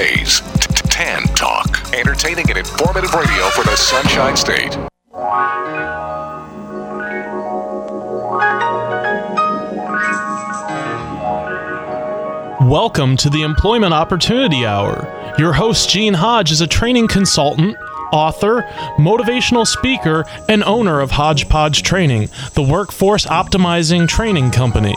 phase. Tan Talk. Entertaining and informative radio for the Sunshine State. Welcome to the Employment Opportunity Hour. Your host, Gene Hodge, is a training consultant, author, motivational speaker, and owner of Hodgepodge Training, the workforce optimizing training company.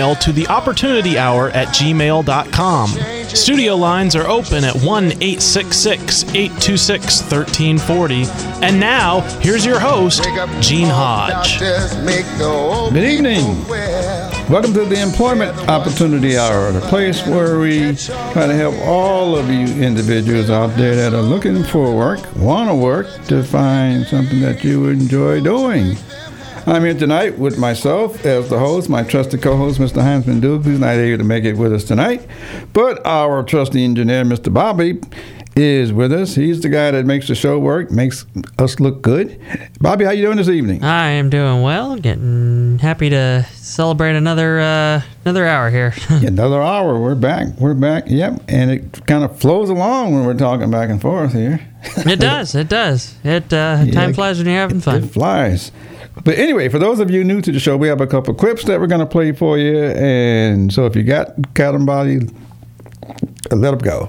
to the opportunity hour at gmail.com. Studio lines are open at 1 866 826 1340. And now, here's your host, Gene Hodge. Good evening. Welcome to the Employment Opportunity Hour, the place where we try to help all of you individuals out there that are looking for work, want to work, to find something that you enjoy doing. I'm here tonight with myself as the host, my trusted co-host, Mr. Heinzman Duke, who's not able to make it with us tonight. But our trusty engineer, Mr. Bobby, is with us. He's the guy that makes the show work, makes us look good. Bobby, how you doing this evening? I am doing well. Getting happy to celebrate another uh, another hour here. another hour. We're back. We're back. Yep. And it kind of flows along when we're talking back and forth here. it does. It does. It uh, yeah, time flies when you're having fun. It flies. But anyway, for those of you new to the show, we have a couple clips that we're going to play for you. And so if you got cat and body, let them go.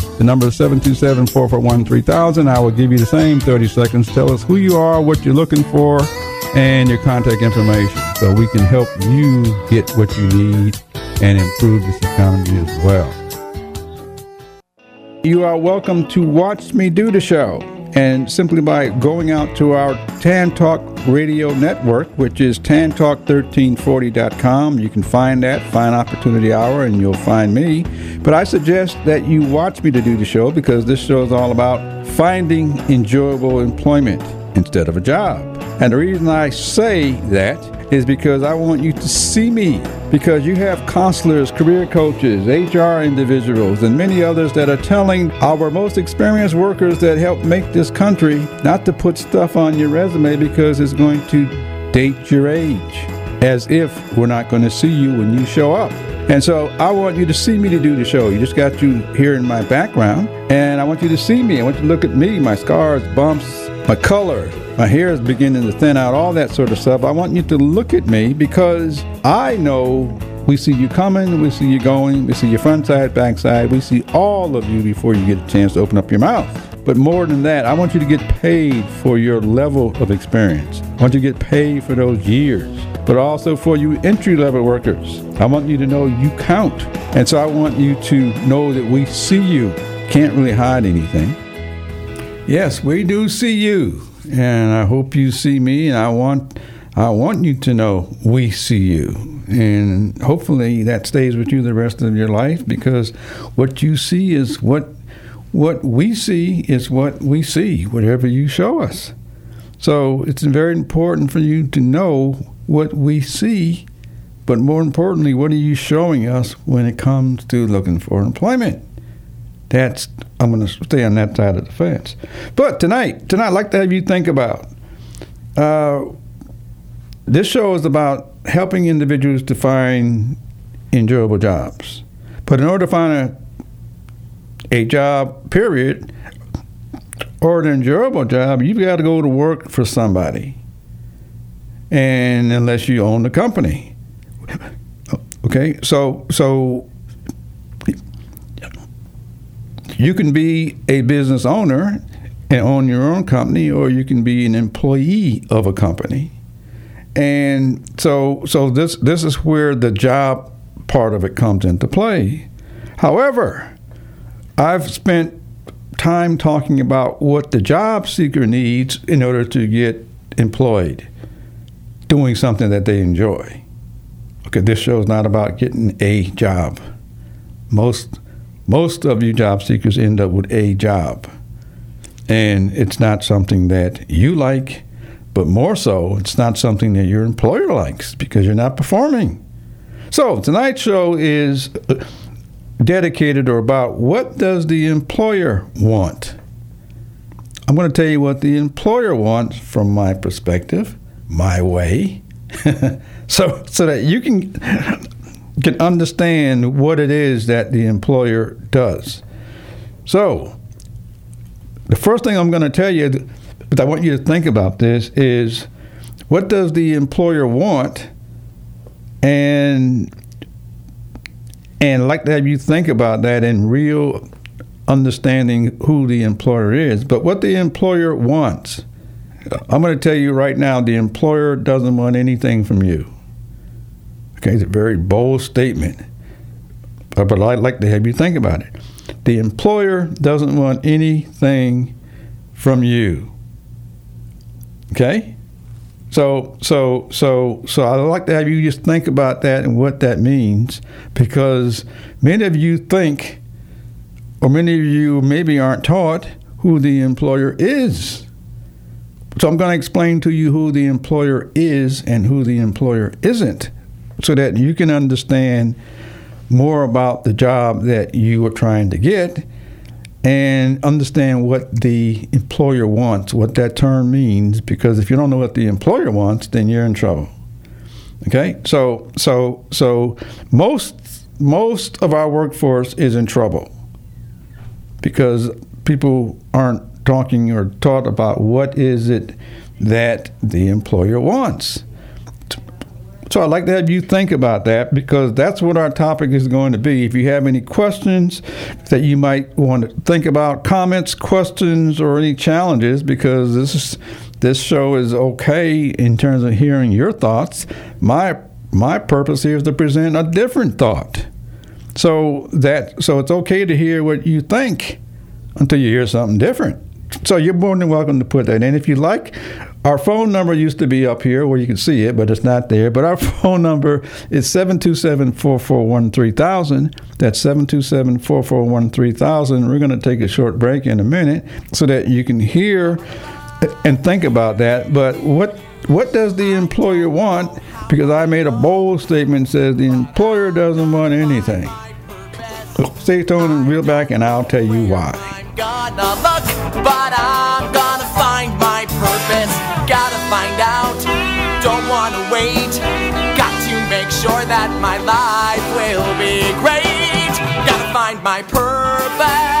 The number is 727 441 3000. I will give you the same 30 seconds. Tell us who you are, what you're looking for, and your contact information so we can help you get what you need and improve this economy as well. You are welcome to watch me do the show and simply by going out to our Tan Talk radio network, which is tantalk1340.com, you can find that, find Opportunity Hour, and you'll find me. But I suggest that you watch me to do the show because this show is all about finding enjoyable employment instead of a job. And the reason I say that is because I want you to see me. Because you have counselors, career coaches, HR individuals, and many others that are telling our most experienced workers that help make this country not to put stuff on your resume because it's going to date your age, as if we're not going to see you when you show up. And so I want you to see me to do the show. You just got you here in my background, and I want you to see me. I want you to look at me, my scars, bumps, my color, my hair is beginning to thin out, all that sort of stuff. I want you to look at me because I know we see you coming, we see you going, we see your front side, back side, we see all of you before you get a chance to open up your mouth. But more than that, I want you to get paid for your level of experience. I want you to get paid for those years, but also for you entry level workers. I want you to know you count. And so I want you to know that we see you. Can't really hide anything. Yes, we do see you, and I hope you see me. And I want, I want you to know we see you, and hopefully that stays with you the rest of your life because what you see is what, what we see is what we see. Whatever you show us, so it's very important for you to know what we see, but more importantly, what are you showing us when it comes to looking for employment? That's I'm going to stay on that side of the fence. But tonight, tonight, I'd like to have you think about. Uh, this show is about helping individuals to find enjoyable jobs. But in order to find a a job, period, or an enjoyable job, you've got to go to work for somebody. And unless you own the company. Okay, so so you can be a business owner and own your own company, or you can be an employee of a company. And so, so this this is where the job part of it comes into play. However, I've spent time talking about what the job seeker needs in order to get employed, doing something that they enjoy. Okay, this show is not about getting a job. Most most of you job seekers end up with a job. And it's not something that you like, but more so, it's not something that your employer likes because you're not performing. So tonight's show is uh, dedicated or about what does the employer want? I'm going to tell you what the employer wants from my perspective, my way. so so that you can can understand what it is that the employer does. So, the first thing I'm going to tell you, but I want you to think about this, is what does the employer want? And and like to have you think about that in real understanding who the employer is. But what the employer wants, I'm going to tell you right now, the employer doesn't want anything from you. Okay, it's a very bold statement, but I'd like to have you think about it. The employer doesn't want anything from you. Okay? So, so, so, so I'd like to have you just think about that and what that means, because many of you think, or many of you maybe aren't taught who the employer is. So I'm going to explain to you who the employer is and who the employer isn't so that you can understand more about the job that you are trying to get and understand what the employer wants, what that term means, because if you don't know what the employer wants, then you're in trouble. Okay? So so so most most of our workforce is in trouble because people aren't talking or taught about what is it that the employer wants. So I'd like to have you think about that because that's what our topic is going to be. If you have any questions that you might want to think about, comments, questions, or any challenges, because this is this show is okay in terms of hearing your thoughts. My my purpose here is to present a different thought. So that so it's okay to hear what you think until you hear something different. So you're more than welcome to put that in. If you like, our phone number used to be up here where you can see it, but it's not there. But our phone number is 727 441 3000. That's 727 441 3000. We're going to take a short break in a minute so that you can hear and think about that. But what what does the employer want? Because I made a bold statement says the employer doesn't want anything. Stay tuned and reel back, and I'll tell you why. Gotta find out, don't wanna wait. Got to make sure that my life will be great. Gotta find my purpose.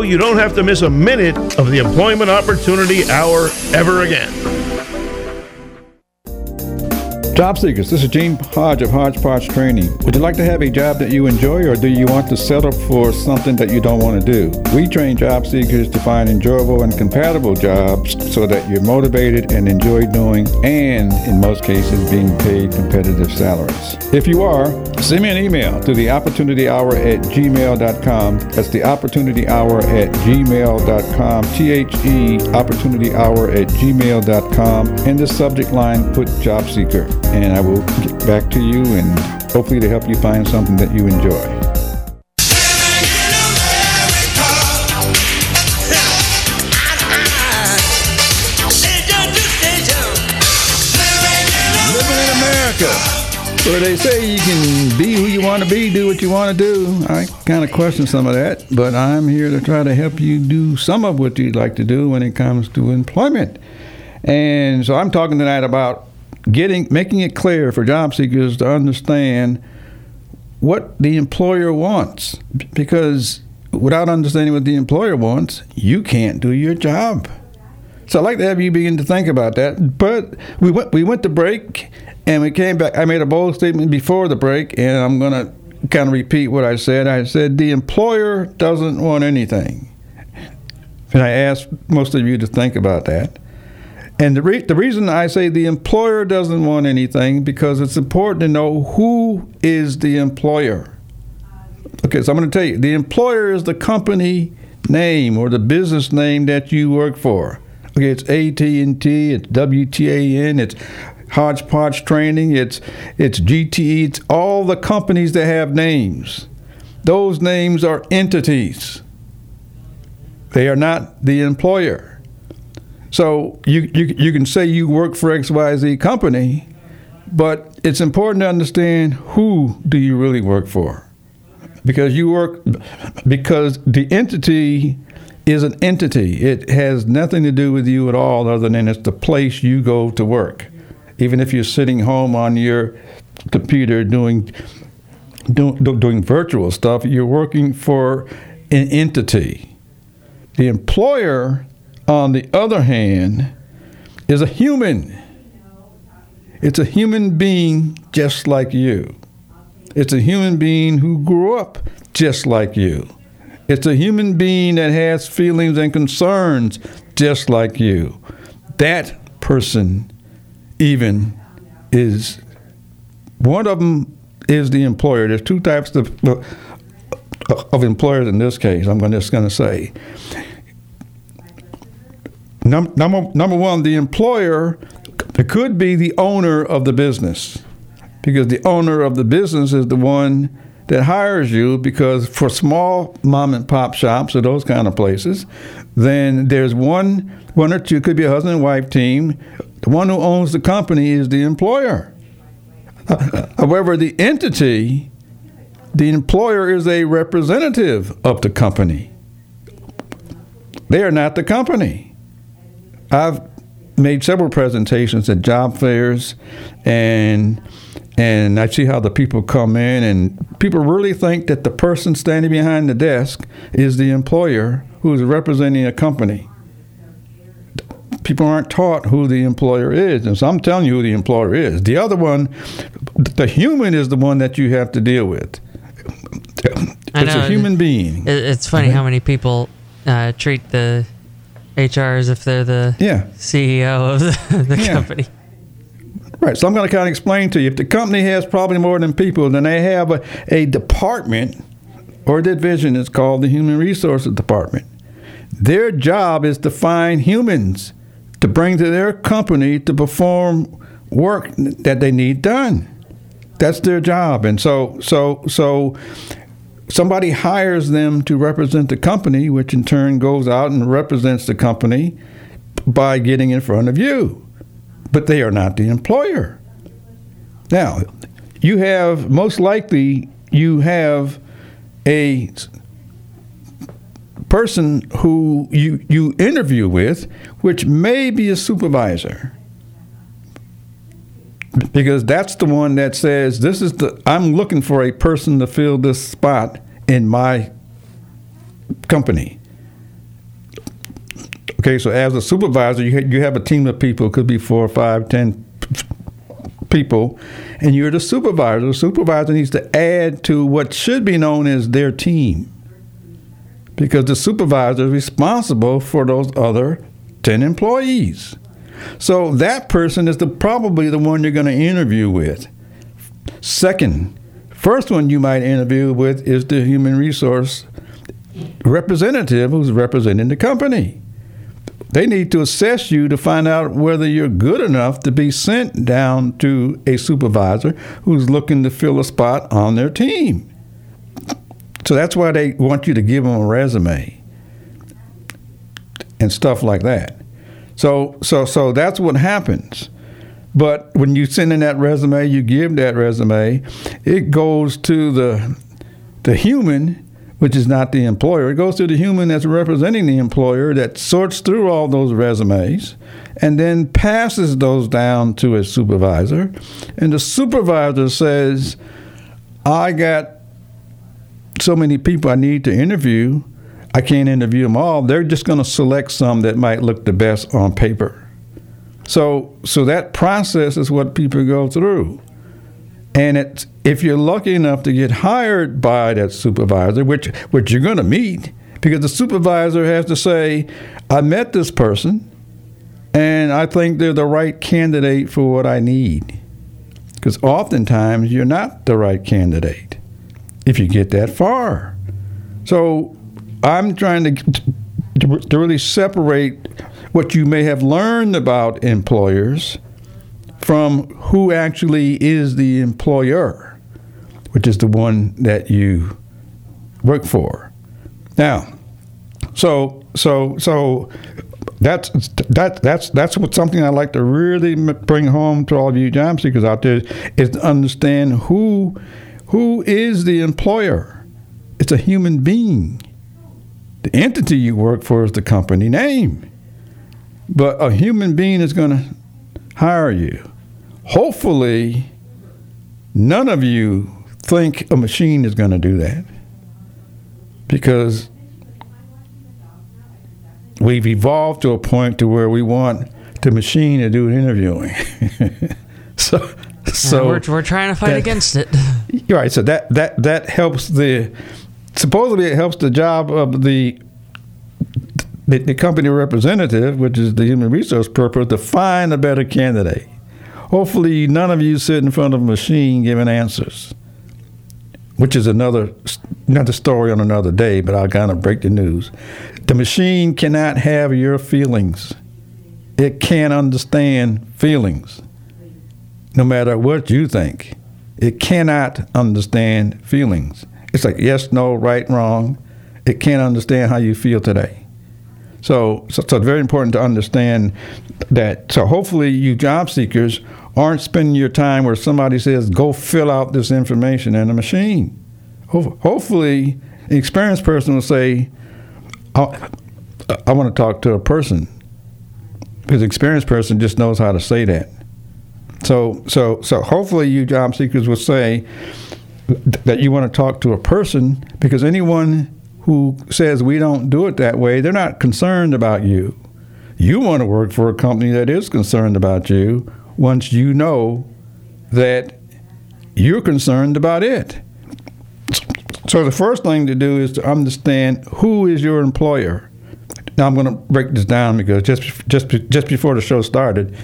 you don't have to miss a minute of the Employment Opportunity Hour ever again. Job seekers, this is Gene Hodge of Hodgepodge Training. Would you like to have a job that you enjoy or do you want to settle for something that you don't want to do? We train job seekers to find enjoyable and compatible jobs so that you're motivated and enjoy doing and, in most cases, being paid competitive salaries. If you are, send me an email to the opportunity hour at gmail.com. That's the opportunity hour at gmail.com. T H E opportunity hour at gmail.com. In the subject line, put job seeker and I will get back to you and hopefully to help you find something that you enjoy. Living in America, where they say you can be who you want to be, do what you want to do. I kind of question some of that, but I'm here to try to help you do some of what you'd like to do when it comes to employment. And so I'm talking tonight about getting making it clear for job seekers to understand what the employer wants because without understanding what the employer wants you can't do your job so i'd like to have you begin to think about that but we went we went to break and we came back i made a bold statement before the break and i'm going to kind of repeat what i said i said the employer doesn't want anything and i asked most of you to think about that and the, re- the reason I say the employer doesn't want anything because it's important to know who is the employer. Okay, so I'm going to tell you the employer is the company name or the business name that you work for. Okay, it's AT&T, it's WTAN, it's Hodgepodge Training, it's it's GTE, it's all the companies that have names. Those names are entities. They are not the employer. So you, you, you can say you work for XYZ company, but it's important to understand who do you really work for. Because you work because the entity is an entity. It has nothing to do with you at all other than it's the place you go to work. Even if you're sitting home on your computer doing doing, doing virtual stuff, you're working for an entity. The employer on the other hand, is a human. It's a human being just like you. It's a human being who grew up just like you. It's a human being that has feelings and concerns just like you. That person, even, is one of them is the employer. There's two types of, uh, of employers in this case, I'm just going to say. Num- number, number one, the employer could be the owner of the business because the owner of the business is the one that hires you because for small mom and pop shops or those kind of places, then there's one one or two could be a husband and wife team. The one who owns the company is the employer. However, the entity, the employer is a representative of the company. They are not the company. I've made several presentations at job fairs and and I see how the people come in and people really think that the person standing behind the desk is the employer who's representing a company. People aren't taught who the employer is, and so I'm telling you who the employer is. The other one, the human is the one that you have to deal with. It's a human being. It's funny how many people uh, treat the HR as if they're the yeah. CEO of the, the yeah. company. Right. So I'm going to kind of explain to you. If the company has probably more than people, then they have a, a department or division. It's called the Human Resources Department. Their job is to find humans to bring to their company to perform work that they need done. That's their job. And so, so, so somebody hires them to represent the company, which in turn goes out and represents the company by getting in front of you. But they are not the employer. Now, you have most likely you have a person who you, you interview with, which may be a supervisor. Because that's the one that says, This is the, I'm looking for a person to fill this spot in my company. Okay, so as a supervisor, you, you have a team of people, it could be four, five, ten people, and you're the supervisor. The supervisor needs to add to what should be known as their team because the supervisor is responsible for those other 10 employees. So that person is the, probably the one you're going to interview with. Second, first one you might interview with is the human resource representative who's representing the company. They need to assess you to find out whether you're good enough to be sent down to a supervisor who's looking to fill a spot on their team. So that's why they want you to give them a resume and stuff like that. So so so that's what happens. But when you send in that resume, you give that resume, it goes to the the human which is not the employer. It goes to the human that's representing the employer that sorts through all those resumes and then passes those down to a supervisor. And the supervisor says, I got so many people I need to interview. I can't interview them all. They're just going to select some that might look the best on paper. So, so that process is what people go through. And it's, if you're lucky enough to get hired by that supervisor, which, which you're going to meet, because the supervisor has to say, I met this person and I think they're the right candidate for what I need. Because oftentimes you're not the right candidate if you get that far. So I'm trying to, to, to really separate what you may have learned about employers from who actually is the employer, which is the one that you work for. Now, so so so that's that that's that's what something I like to really bring home to all of you job seekers out there is to understand who who is the employer. It's a human being. The entity you work for is the company name. But a human being is going to hire you hopefully, none of you think a machine is going to do that because we've evolved to a point to where we want the machine to do interviewing. so, so we're, we're trying to fight that, against it. Right. So that that that helps the supposedly it helps the job of the the, the company representative, which is the human resource purpose, to find a better candidate. Hopefully, none of you sit in front of a machine giving answers, which is another another story on another day. But I'll kind of break the news. The machine cannot have your feelings. It can't understand feelings, no matter what you think. It cannot understand feelings. It's like yes, no, right, wrong. It can't understand how you feel today. So, so, so it's very important to understand that. So, hopefully, you job seekers aren't spending your time where somebody says, go fill out this information in a machine. Hopefully, an experienced person will say, oh, I, I want to talk to a person. Because an experienced person just knows how to say that. So, so, so hopefully, you job seekers will say that you want to talk to a person because anyone who says we don't do it that way, they're not concerned about you. You want to work for a company that is concerned about you once you know that you're concerned about it. So the first thing to do is to understand who is your employer. Now I'm going to break this down because just just just before the show started,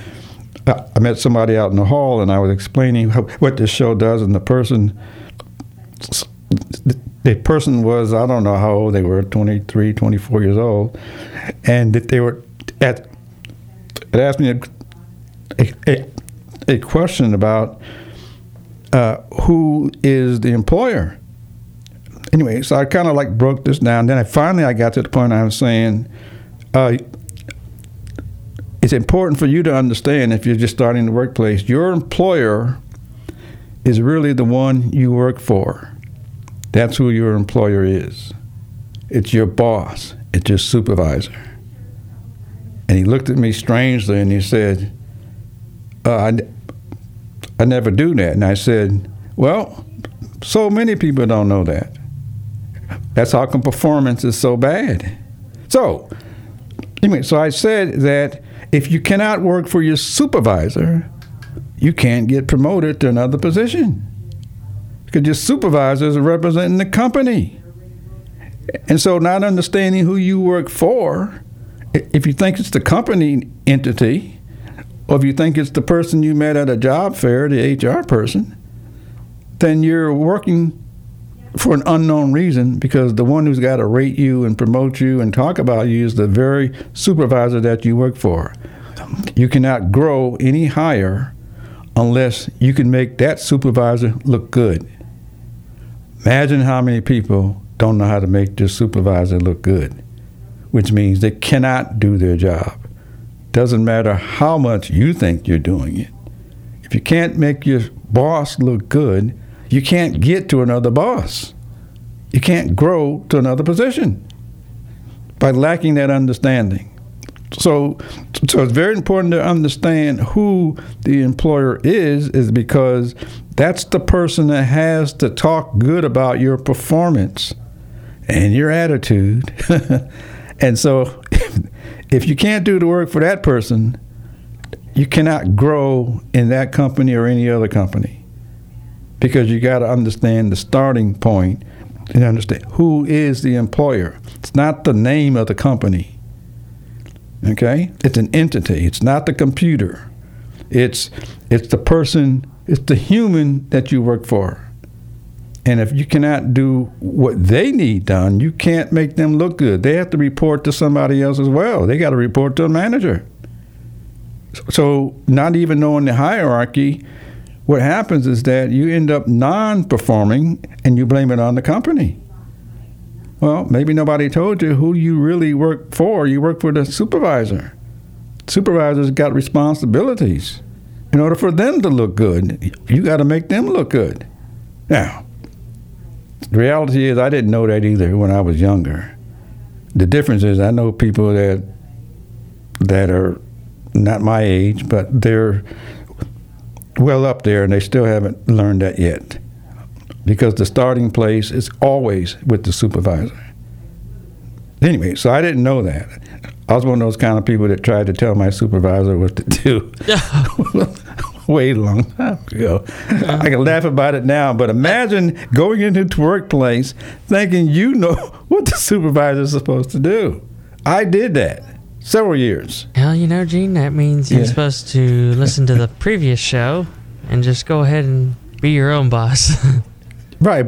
I met somebody out in the hall and I was explaining what this show does, and the person the person was I don't know how old they were 23 24 years old and they were at it asked me a, a, a question about uh, who is the employer anyway, so I kind of like broke this down. Then I finally I got to the point I was saying, uh, it's important for you to understand if you're just starting the workplace, your employer is really the one you work for. That's who your employer is. It's your boss. It's your supervisor. And he looked at me strangely and he said, uh, I, I never do that. And I said, Well, so many people don't know that. That's how come performance is so bad. So, anyway, so I said that if you cannot work for your supervisor, you can't get promoted to another position because your supervisors are representing the company. And so, not understanding who you work for, if you think it's the company entity, or if you think it's the person you met at a job fair, the HR person, then you're working for an unknown reason because the one who's got to rate you and promote you and talk about you is the very supervisor that you work for. You cannot grow any higher unless you can make that supervisor look good. Imagine how many people don't know how to make their supervisor look good, which means they cannot do their job. Doesn't matter how much you think you're doing it. If you can't make your boss look good, you can't get to another boss. You can't grow to another position by lacking that understanding. So, so it's very important to understand who the employer is, is because that's the person that has to talk good about your performance and your attitude. and so, if, you can't do the work for that person, you cannot grow in that company or any other company because you got to understand the starting point and understand who is the employer. It's not the name of the company. Okay? It's an entity. It's not the computer. It's it's the person, it's the human that you work for. And if you cannot do what they need done, you can't make them look good. They have to report to somebody else as well. They got to report to a manager. So, not even knowing the hierarchy, what happens is that you end up non performing and you blame it on the company. Well, maybe nobody told you who you really work for. You work for the supervisor. Supervisors got responsibilities. In order for them to look good, you got to make them look good. Now, the reality is, I didn't know that either when I was younger. The difference is, I know people that that are not my age, but they're well up there, and they still haven't learned that yet. Because the starting place is always with the supervisor. Anyway, so I didn't know that. I was one of those kind of people that tried to tell my supervisor what to do. Way long time ago. Uh-huh. I can laugh about it now, but imagine going into the workplace thinking you know what the supervisor is supposed to do. I did that several years. Well, you know, Gene, that means you're Yeah. supposed to listen to the previous show and just go ahead and be your own boss. Right.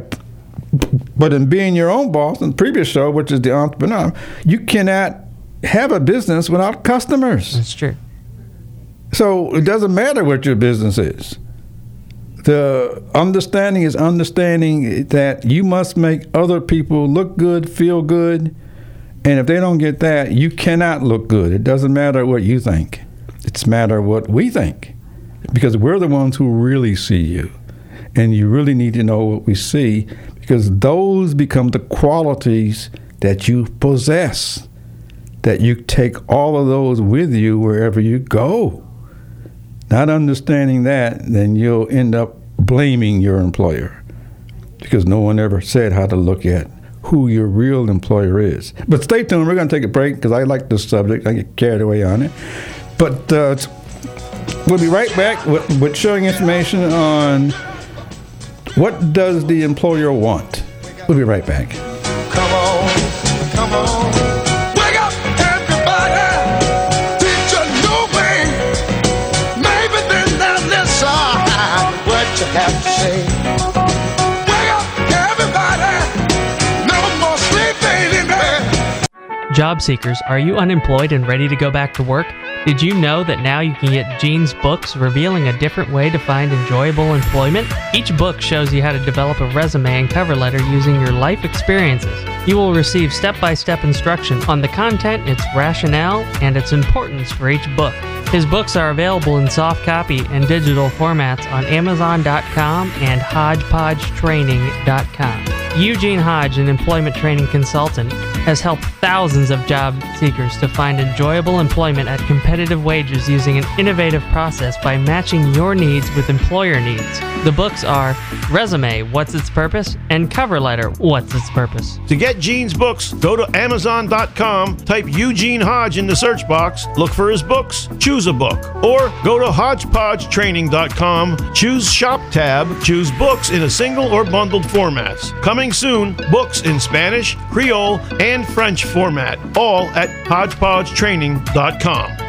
But in being your own boss, in the previous show, which is the entrepreneur, you cannot have a business without customers. That's true. So it doesn't matter what your business is. The understanding is understanding that you must make other people look good, feel good, and if they don't get that, you cannot look good. It doesn't matter what you think. It's matter what we think. Because we're the ones who really see you. And you really need to know what we see because those become the qualities that you possess. That you take all of those with you wherever you go. Not understanding that, then you'll end up blaming your employer because no one ever said how to look at who your real employer is. But stay tuned. We're going to take a break because I like this subject. I get carried away on it. But uh, we'll be right back with, with showing information on what does the employer want. We'll be right back. Job seekers, are you unemployed and ready to go back to work? Did you know that now you can get Gene's books revealing a different way to find enjoyable employment? Each book shows you how to develop a resume and cover letter using your life experiences. You will receive step by step instruction on the content, its rationale, and its importance for each book. His books are available in soft copy and digital formats on Amazon.com and HodgepodgeTraining.com. Eugene Hodge, an employment training consultant, has helped thousands of job seekers to find enjoyable employment at competitive wages using an innovative process by matching your needs with employer needs. The books are Resume, What's Its Purpose? and Cover Letter, What's Its Purpose? To get Gene's books, go to Amazon.com, type Eugene Hodge in the search box, look for his books, choose a book, or go to HodgepodgeTraining.com, choose Shop tab, choose books in a single or bundled formats. Coming soon, books in Spanish, Creole, and French format, all at HodgepodgeTraining.com.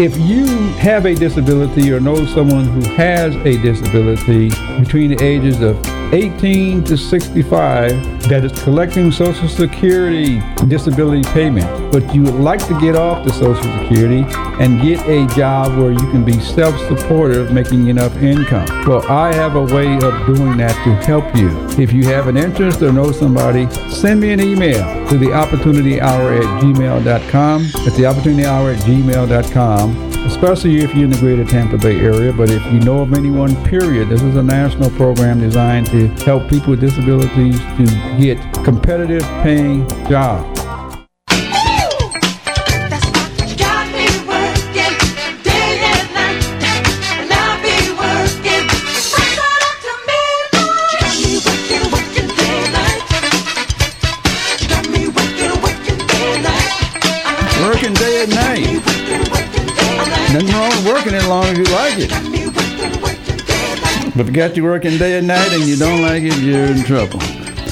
If you have a disability or know someone who has a disability between the ages of 18 to 65 that is collecting Social Security disability payment, but you would like to get off the Social Security and get a job where you can be self-supportive, making enough income. Well, I have a way of doing that to help you. If you have an interest or know somebody, send me an email to the opportunity hour at gmail.com. At the opportunity hour at gmail.com especially if you're in the greater Tampa Bay area. But if you know of anyone, period, this is a national program designed to help people with disabilities to get competitive paying jobs. As long as you like it. But if you got you working day and night and you don't like it, you're in trouble.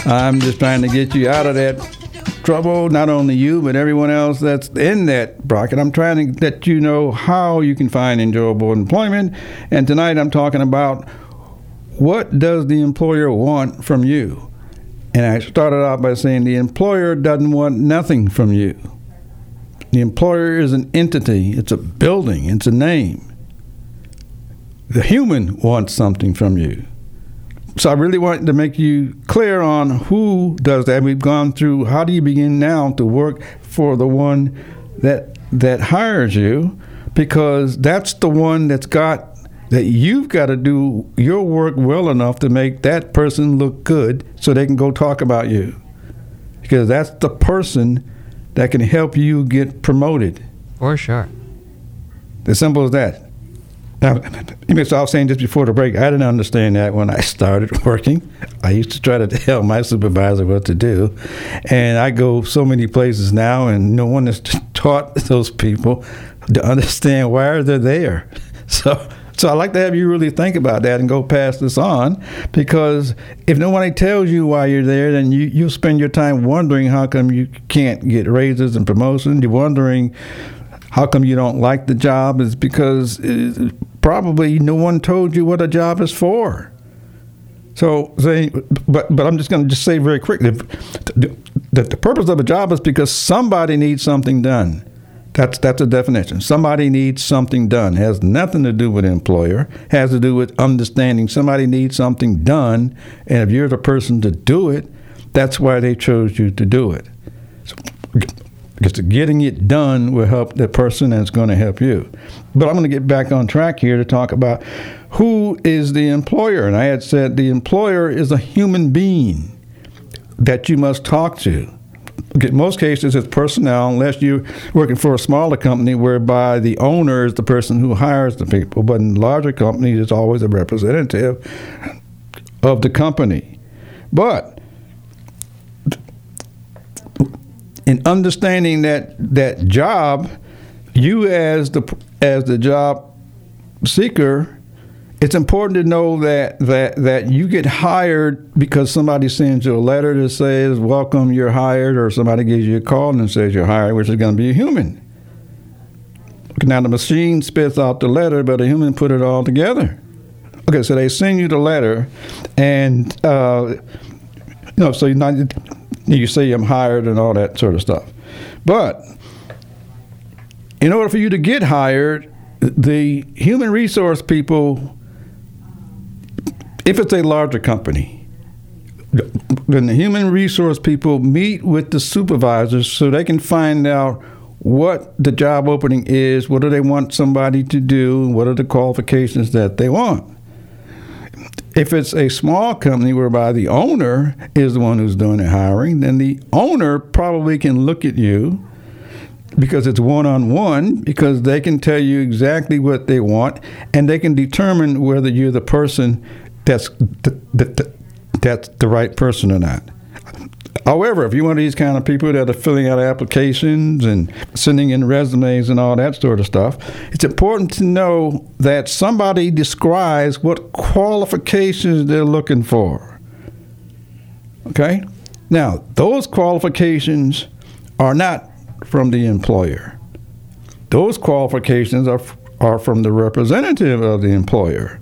I'm just trying to get you out of that trouble, not only you, but everyone else that's in that bracket. I'm trying to let you know how you can find enjoyable employment. And tonight I'm talking about what does the employer want from you? And I started out by saying the employer doesn't want nothing from you. The employer is an entity, it's a building, it's a name. The human wants something from you. So I really want to make you clear on who does that. We've gone through how do you begin now to work for the one that that hires you because that's the one that's got that you've got to do your work well enough to make that person look good so they can go talk about you. Because that's the person that can help you get promoted. For sure. As simple as that. Now, I was saying just before the break, I didn't understand that when I started working. I used to try to tell my supervisor what to do. And I go so many places now, and no one has taught those people to understand why they're there. So, so I like to have you really think about that and go pass this on because if nobody tells you why you're there, then you, you'll spend your time wondering how come you can't get raises and promotions. You're wondering how come you don't like the job is because uh, probably no one told you what a job is for. So, say, but but I'm just going to just say very quickly that the purpose of a job is because somebody needs something done. That's that's a definition. Somebody needs something done. It has nothing to do with employer. It has to do with understanding somebody needs something done, and if you're the person to do it, that's why they chose you to do it. So, because getting it done will help the person that's going to help you. But I'm going to get back on track here to talk about who is the employer. And I had said the employer is a human being that you must talk to. In most cases, it's personnel, unless you're working for a smaller company whereby the owner is the person who hires the people. But in larger companies, it's always a representative of the company. But in understanding that that job, you as the as the job seeker, it's important to know that that that you get hired because somebody sends you a letter that says welcome you're hired or somebody gives you a call and says you're hired which is going to be a human. Now the machine spits out the letter but a human put it all together. Okay so they send you the letter and uh, you know so you, you see i'm hired and all that sort of stuff but in order for you to get hired the human resource people if it's a larger company, then the human resource people meet with the supervisors so they can find out what the job opening is, what do they want somebody to do, what are the qualifications that they want. If it's a small company whereby the owner is the one who's doing the hiring, then the owner probably can look at you because it's one on one, because they can tell you exactly what they want and they can determine whether you're the person that's that, that's the right person or not. However, if you're one of these kind of people that are filling out applications and sending in resumes and all that sort of stuff, it's important to know that somebody describes what qualifications they're looking for. Okay? Now, those qualifications are not from the employer. Those qualifications are, are from the representative of the employer.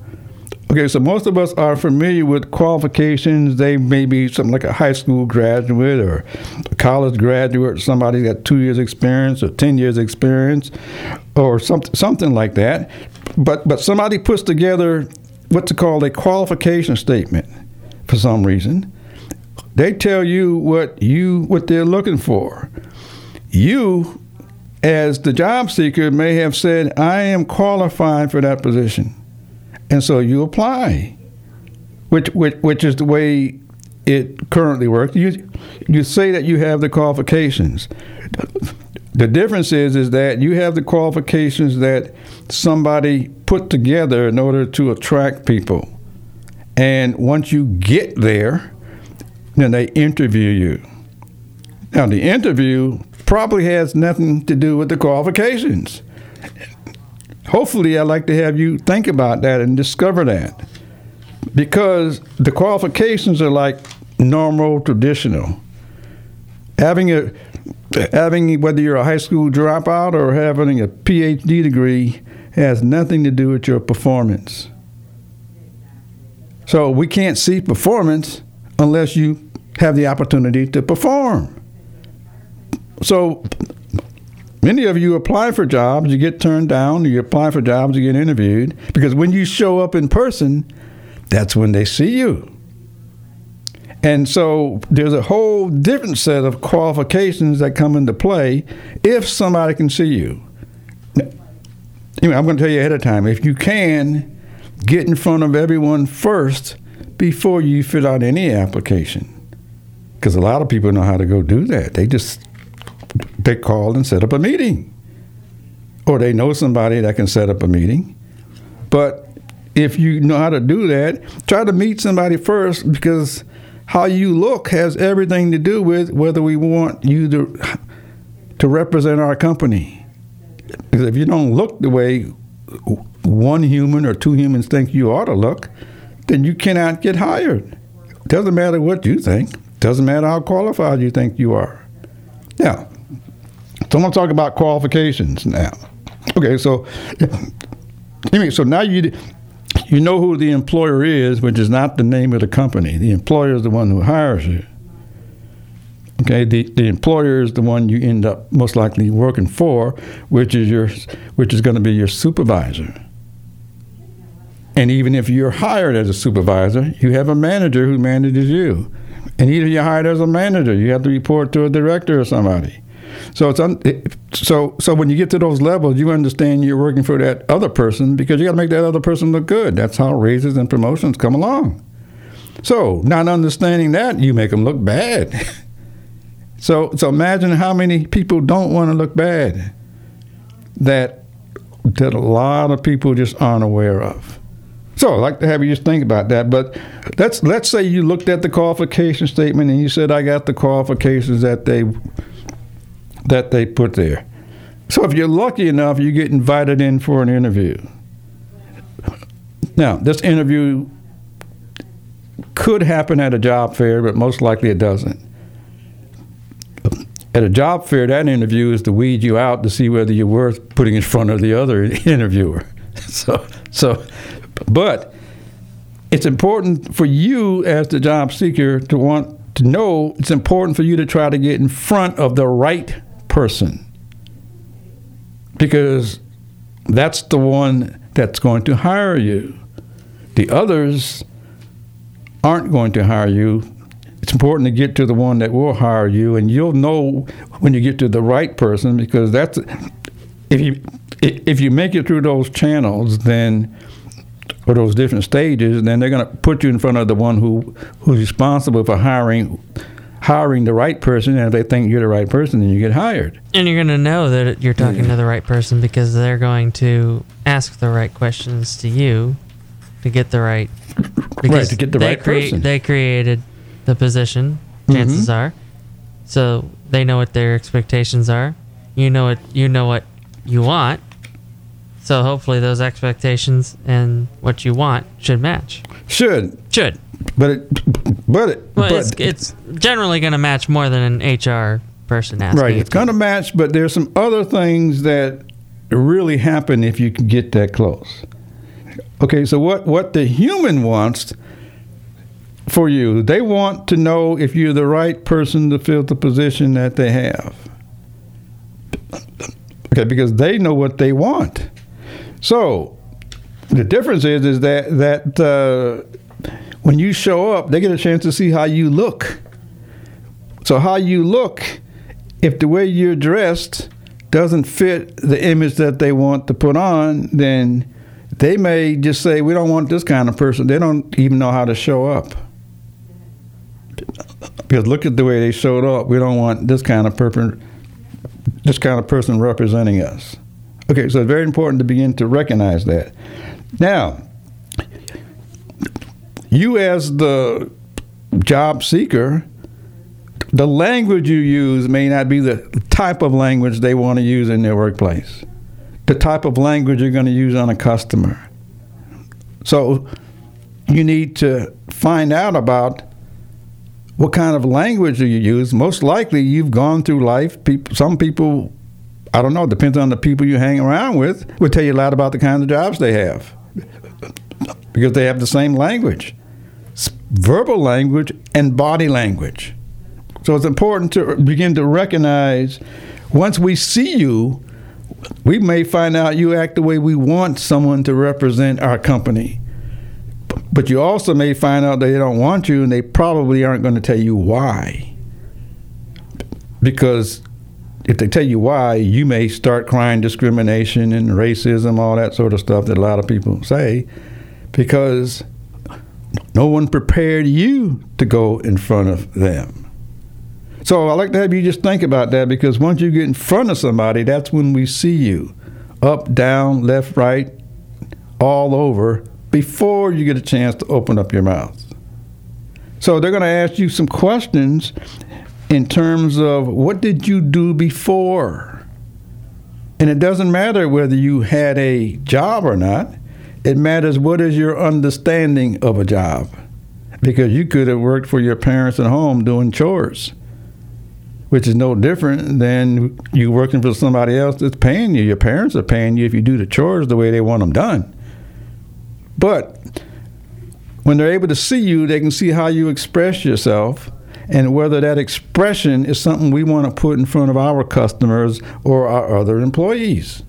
Okay, so most of us are familiar with qualifications. They may be something like a high school graduate or a college graduate, somebody got two years experience or 10 years experience or something, something like that. But, but somebody puts together what's called a qualification statement for some reason. They tell you what you what they're looking for. You as the job seeker may have said, I am qualified for that position and so you apply, which which, which is the way it currently works. You you say that you have the qualifications. The difference is is that you have the qualifications that somebody put together in order to attract people. And once you get there, then they interview you. Now the interview probably has nothing to do with the qualifications hopefully, I'd like to have you think about that and discover that. Because the qualifications are like normal, traditional. Having a having whether you're a high school dropout or having a PhD degree has nothing to do with your performance. So we can't see performance unless you have the opportunity to perform. So Many of you apply for jobs, you get turned down, you apply for jobs, you get interviewed, because when you show up in person, that's when they see you. And so there's a whole different set of qualifications that come into play if somebody can see you. Anyway, I'm going to tell you ahead of time if you can, get in front of everyone first before you fill out any application. Because a lot of people know how to go do that. They just they call and set up a meeting. Or they know somebody that can set up a meeting. But if you know how to do that, try to meet somebody first because how you look has everything to do with whether we want you to to represent our company. Because if you don't look the way one human or two humans think you ought to look, then you cannot get hired. Doesn't matter what you think. Doesn't matter how qualified you think you are. Now, so I'm going to talk about qualifications now. Okay, so anyway, so now you you know who the employer is, which is not the name of the company. The employer is the one who hires you. Okay, the, the employer is the one you end up most likely working for, which is your which is going to be your supervisor. And even if you're hired as a supervisor, you have a manager who manages you. And even if you're hired as a manager, you have to report to a director or somebody. So it's un, so so when you get to those levels, you understand you're working for that other person because you got to make that other person look good. That's how raises and promotions come along. So not understanding that, you make them look bad. so so imagine how many people don't want to look bad. That that a lot of people just aren't aware of. So I'd like to have you just think about that. But let's let's say you looked at the qualification statement and you said I got the qualifications that they that they put there. So if you're lucky enough, you get invited in for an interview. Now, this interview could happen at a job fair, but most likely it doesn't. At a job fair, that interview is to weed you out to see whether you're worth putting in front of the other interviewer. So, so, but it's important for you as the job seeker to want to know. It's important for you to try to get in front of the right person because that's the one that's going to hire you. The others aren't going to hire you. It's important to get to the one that will hire you, and you'll know when you get to the right person because that's if you if you make it through those channels, then or those different stages, then they're going to put you in front of the one who who's responsible for hiring hiring the right person, and if they think you're the right person, then you get hired. And you're going to know that you're talking to the right person because they're going to ask the right questions to you to get the right. Because to get the they right person. They created the position. Chances Mhm. are, so they know what their expectations are. You know what you know what you want. So hopefully those expectations and what you want should match. Should, Should. But it, but it, Well, but it's, it's generally going to match more than an HR person asking. right. It's going to match, but there's some other things that really happen if you can get that close. Okay, so what what the human wants for you, they want to know if you're the right person to fill the position that they have. Okay, because they know what they want. So the difference is is that that uh, when you show up, they get a chance to see how you look. So how you look, if the way you're dressed doesn't fit the image that they want to put on, then they may just say, "We don't want this kind of person." They don't even know how to show up. Because look at the way they showed up. We don't want this kind of person, this kind of person representing us. Okay, so it's very important to begin to recognize that. Now, you as the job seeker, the language you use may not be the type of language they want to use in their workplace, the type of language you're going to use on a customer. So you need to find out about what kind of language do you use. Most likely, you've gone through life. People, some people, I don't know, It depends on the people you hang around with, will tell you a lot about the kind of jobs they have because they have the same language verbal language and body language. So it's important to begin to recognize once we see you, we may find out you act the way we want someone to represent our company. But you also may find out they don't want you and they probably aren't going to tell you why. Because if they tell you why, you may start crying discrimination and racism, all that sort of stuff that a lot of people say, because no one prepared you to go in front of them. So I like to have you just think about that because once you get in front of somebody, that's when we see you up, down, left, right, all over before you get a chance to open up your mouth. So they're going to ask you some questions in terms of what did you do before? And it doesn't matter whether you had a job or not. It matters what is your understanding of a job. Because you could have worked for your parents at home doing chores, which is no different than you working for somebody else that's paying you. Your parents are paying you if you do the chores the way they want them done. But when they're able to see you, they can see how you express yourself and whether that expression is something we want to put in front of our customers or our other employees.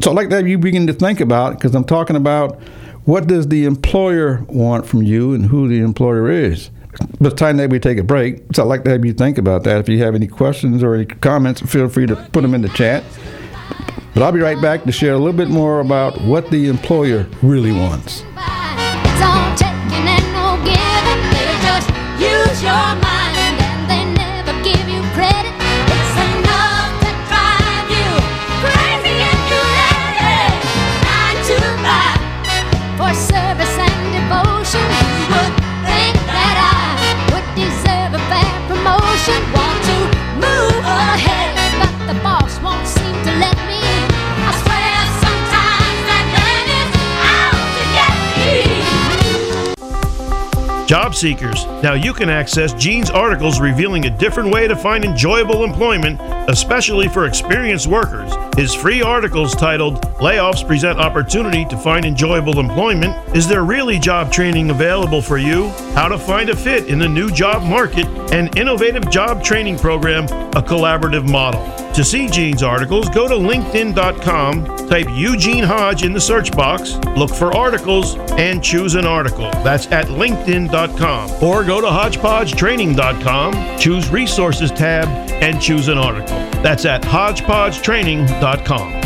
So I'd like to have you begin to think about because I'm talking about what does the employer want from you and who the employer is. But it's time that we take a break. So I'd like to have you think about that. If you have any questions or any comments, feel free to put them in the chat. But I'll be right back to share a little bit more about what the employer really wants. Job seekers, now you can access Gene's articles revealing a different way to find enjoyable employment, especially for experienced workers. His free articles titled Layoffs Present Opportunity to Find Enjoyable Employment Is There Really Job Training Available for You? How to Find a Fit in the New Job Market, an innovative job training program, a collaborative model. To see Gene's articles, go to LinkedIn.com, type Eugene Hodge in the search box, look for articles, and choose an article. That's at LinkedIn.com. Or go to HodgepodgeTraining.com, choose Resources tab, and choose an article. That's at HodgepodgeTraining.com.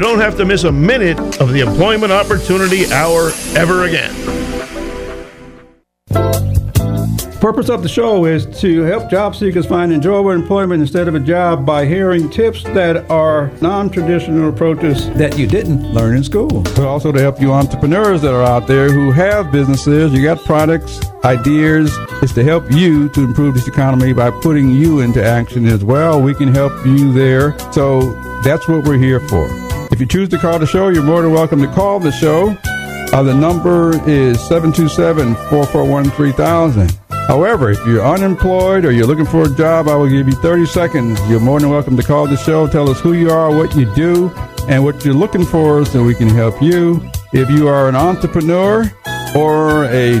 don't have to miss a minute of the Employment Opportunity Hour ever again. Purpose of the show is to help job seekers find enjoyable employment instead of a job by hearing tips that are non-traditional approaches that you didn't learn in school. But also to help you entrepreneurs that are out there who have businesses, you got products, ideas. It's to help you to improve this economy by putting you into action as well. We can help you there. So that's what we're here for. If you choose to call the show, you're more than welcome to call the show. Uh, the number is 727 441 3000. However, if you're unemployed or you're looking for a job, I will give you 30 seconds. You're more than welcome to call the show. Tell us who you are, what you do, and what you're looking for so we can help you. If you are an entrepreneur or a,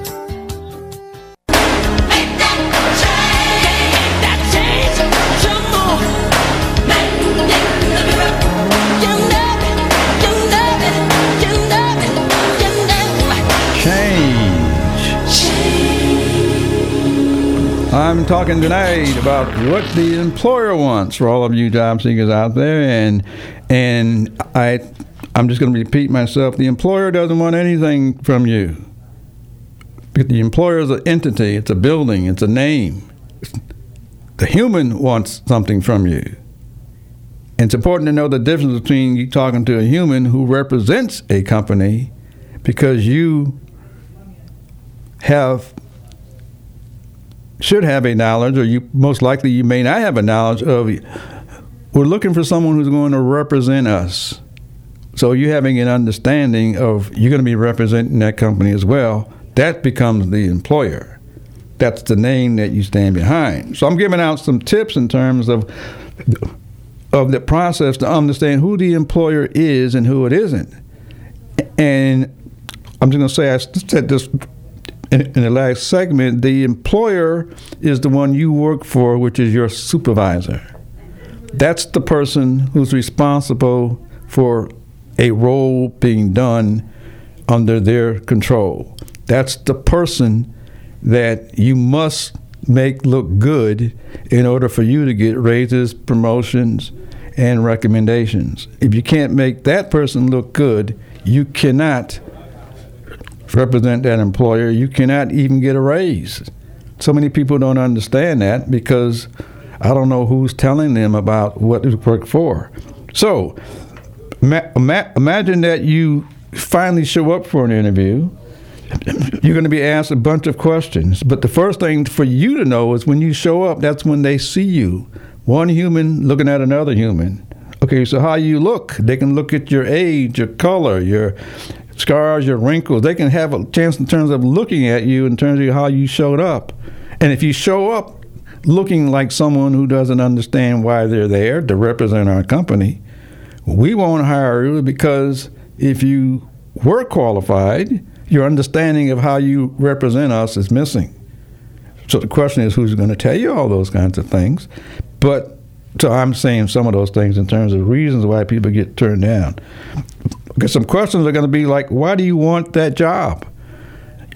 I'm talking tonight about what the employer wants for all of you job seekers out there, and and I I'm just going to repeat myself. The employer doesn't want anything from you. The employer is an entity. It's a building. It's a name. The human wants something from you. And it's important to know the difference between you talking to a human who represents a company because you have should have a knowledge or you most likely you may not have a knowledge of we're looking for someone who's going to represent us. So you having an understanding of you're going to be representing that company as well, that becomes the employer. That's the name that you stand behind. So I'm giving out some tips in terms of of the process to understand who the employer is and who it isn't. And I'm just going to say I said this in the last segment. The employer is the one you work for, which is your supervisor. That's the person who's responsible for a role being done under their control. That's the person that you must make look good in order for you to get raises, promotions, and recommendations. If you can't make that person look good, you cannot represent that employer. You cannot even get a raise. So many people don't understand that because I don't know who's telling them about what to work for. So ma- ma- imagine that you finally show up for an interview. You're going to be asked a bunch of questions, but the first thing for you to know is when you show up, that's when they see you. One human looking at another human. Okay, so how you look, they can look at your age, your color, your scars, your wrinkles. They can have a chance in terms of looking at you in terms of how you showed up. And if you show up looking like someone who doesn't understand why they're there to represent our company, we won't hire you because if you were qualified, your understanding of how you represent us is missing. So the question is who's going to tell you all those kinds of things? But so I'm saying some of those things in terms of reasons why people get turned down. Because some questions are going to be like, why do you want that job?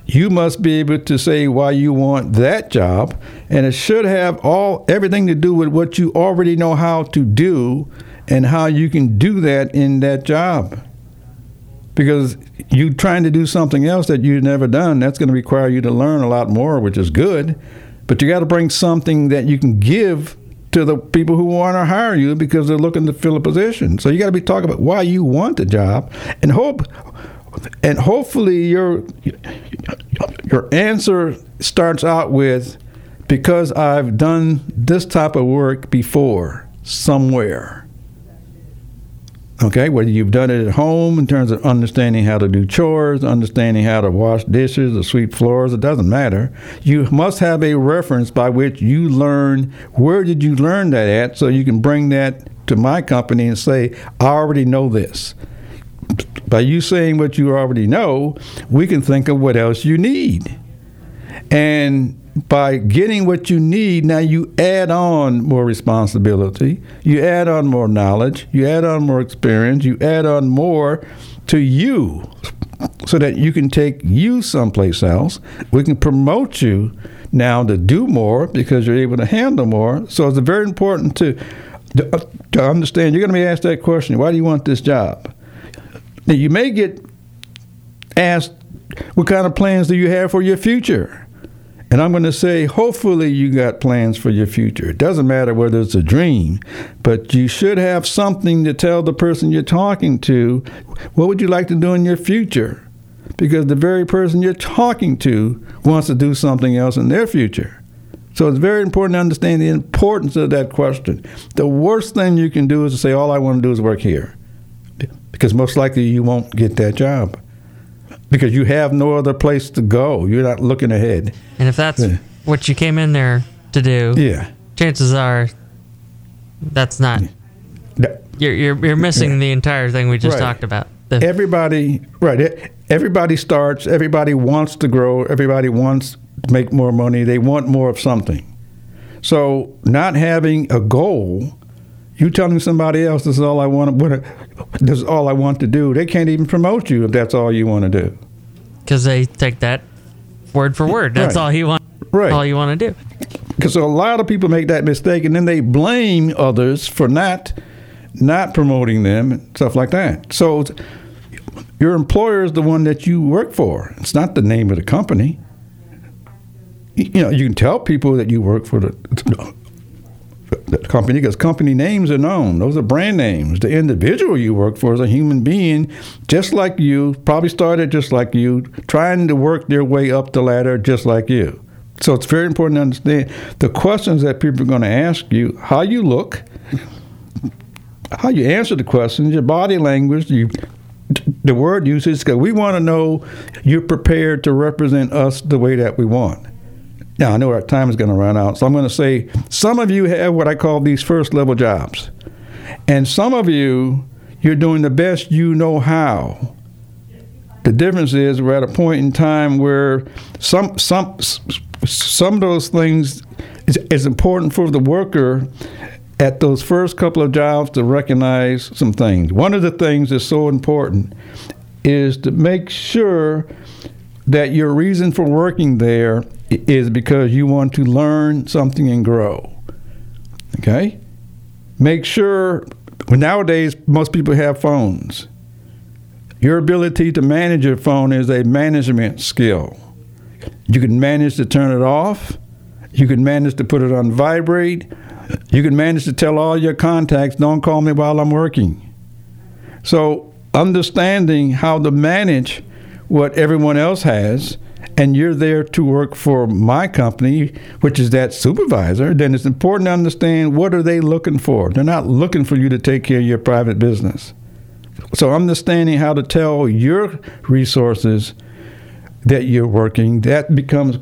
You must be able to say why you want that job, and it should have all everything to do with what you already know how to do and how you can do that in that job. Because you trying to do something else that you've never done, that's going to require you to learn a lot more, which is good. But you got to bring something that you can give to the people who want to hire you because they're looking to fill a position. So you got to be talking about why you want the job, and hope, and hopefully your your answer starts out with because I've done this type of work before somewhere. Okay, whether you've done it at home in terms of understanding how to do chores, understanding how to wash dishes or sweep floors, it doesn't matter. You must have a reference by which you learn where did you learn that at so you can bring that to my company and say, I already know this. By you saying what you already know, we can think of what else you need. And by getting what you need, now you add on more responsibility, you add on more knowledge, you add on more experience, you add on more to you so that you can take you someplace else. We can promote you now to do more because you're able to handle more. So it's very important to, to, uh, to understand. You're going to be asked that question why do you want this job? Now, you may get asked, what kind of plans do you have for your future? And I'm going to say, hopefully, you got plans for your future. It doesn't matter whether it's a dream, but you should have something to tell the person you're talking to. What would you like to do in your future? Because the very person you're talking to wants to do something else in their future. So it's very important to understand the importance of that question. The worst thing you can do is to say, All I want to do is work here. Because most likely you won't get that job because you have no other place to go. You're not looking ahead. And if that's Yeah. what you came in there to do, Yeah. chances are that's not. That- You're you're, you're missing the entire thing we just Right. talked about. The, Everybody, right? Everybody starts. Everybody wants to grow. Everybody wants to make more money. They want more of something. So, not having a goal, you telling somebody else this is all I want. What this is all I want to do. They can't even promote you if that's all you want to do. Because they take that word for word. That's Right. all you want. Right. All you want to do. Because a lot of people make that mistake, and then they blame others for not not promoting them and stuff like that. So your employer is the one that you work for. It's not the name of the company. You you know, you can tell people that you work for the, the company because company names are known. Those are brand names. The individual you work for is a human being, just like you, probably started just like you, trying to work their way up the ladder just like you. So it's very important to understand the questions that people are going to ask you, how you look, how you answer the questions, your body language, you, the word usage, because we want to know you're prepared to represent us the way that we want. Now, I know our time is going to run out, so I'm going to say some of you have what I call these first level jobs. And some of you, you're doing the best you know how. The difference is we're at a point in time where some some some of those things is, is important for the worker at those first couple of jobs to recognize some things. One of the things that's so important is to make sure that your reason for working there is because you want to learn something and grow. Okay? Make sure But nowadays, most people have phones. Your ability to manage your phone is a management skill. You can manage to turn it off. You can manage to put it on vibrate. You can manage to tell all your contacts, don't call me while I'm working. So, understanding how to manage what everyone else has, and you're there to work for my company, which is that supervisor, then it's important to understand what are they looking for. They're not looking for you to take care of your private business. So, understanding how to tell your resources that you're working, that becomes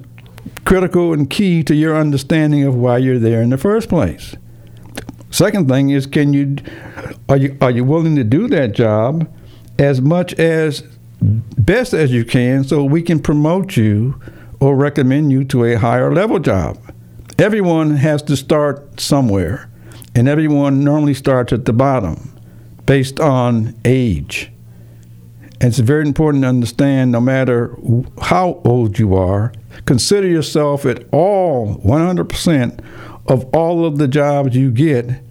critical and key to your understanding of why you're there in the first place. Second thing is, can you are you are you willing to do that job as much as best as you can, so we can promote you or recommend you to a higher level job. Everyone has to start somewhere, and everyone normally starts at the bottom based on age. And it's very important to understand no matter how old you are, consider yourself at all 100% of all of the jobs you get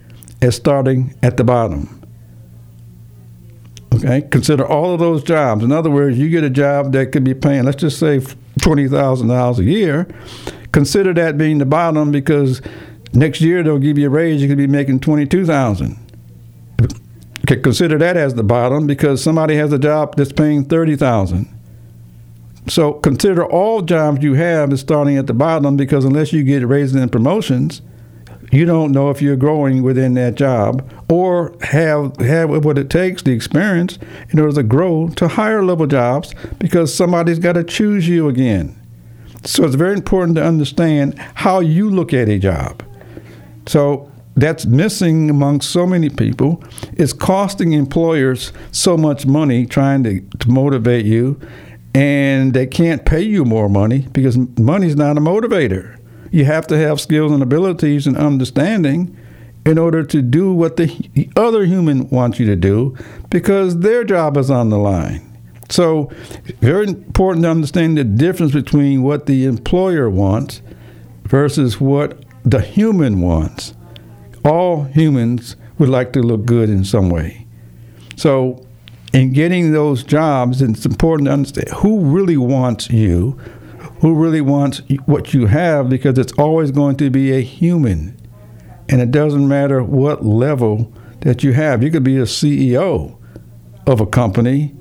as starting at the bottom. Okay, consider all of those jobs. In other words, you get a job that could be paying, let's just say twenty thousand dollars a year. Consider that being the bottom because next year they'll give you a raise. You could be making twenty-two thousand. Okay, consider that as the bottom because somebody has a job that's paying thirty thousand. So consider all jobs you have as starting at the bottom because unless you get raises and promotions, you don't know if you're growing within that job or have have what it takes, the experience, in order to grow to higher level jobs because somebody's got to choose you again. So it's very important to understand how you look at a job. So that's missing among so many people. It's costing employers so much money trying to, to motivate you, and they can't pay you more money because money's not a motivator. You have to have skills and abilities and understanding in order to do what the other human wants you to do because their job is on the line. So, very important to understand the difference between what the employer wants versus what the human wants. All humans would like to look good in some way. So, in getting those jobs, it's important to understand who really wants you, who really wants what you have, because it's always going to be a human. And it doesn't matter what level that you have. You could be a CEO of a company,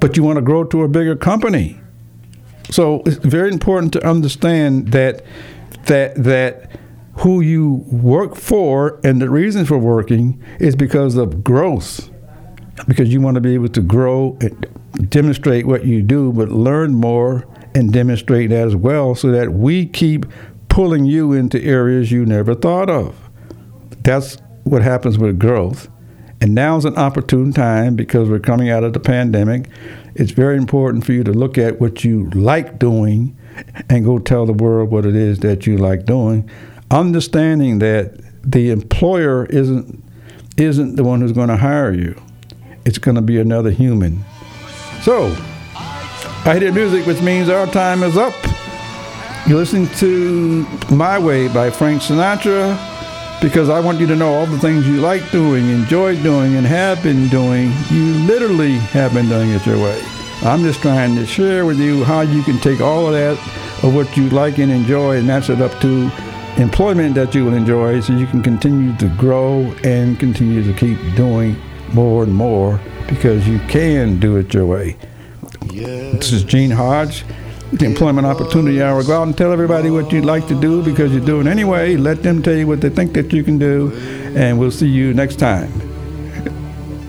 but you want to grow to a bigger company. So it's very important to understand that that that who you work for and the reason for working is because of growth. Because you want to be able to grow and demonstrate what you do, but learn more and demonstrate that as well so that we keep pulling you into areas you never thought of. That's what happens with growth. And now's an opportune time because we're coming out of the pandemic. It's very important for you to look at what you like doing and go tell the world what it is that you like doing, understanding that the employer isn't isn't the one who's going to hire you. It's going to be another human. So, I hit music, which means our time is up. You're listening to My Way by Frank Sinatra because I want you to know all the things you like doing, enjoy doing, and have been doing. You literally have been doing it your way. I'm just trying to share with you how you can take all of that of what you like and enjoy and match it up to employment that you will enjoy so you can continue to grow and continue to keep doing more and more because you can do it your way. This is Gene Hodge, the Employment Opportunity Hour. Go out and tell everybody what you'd like to do because you're doing anyway. Let them tell you what they think that you can do, and we'll see you next time.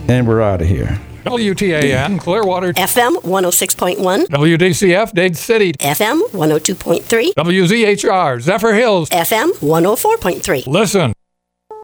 And we're out of here. WTAN Clearwater, FM 106.1, WDCF Dade City, FM 102.3, WZHR Zephyr Hills. FM 104.3. Listen.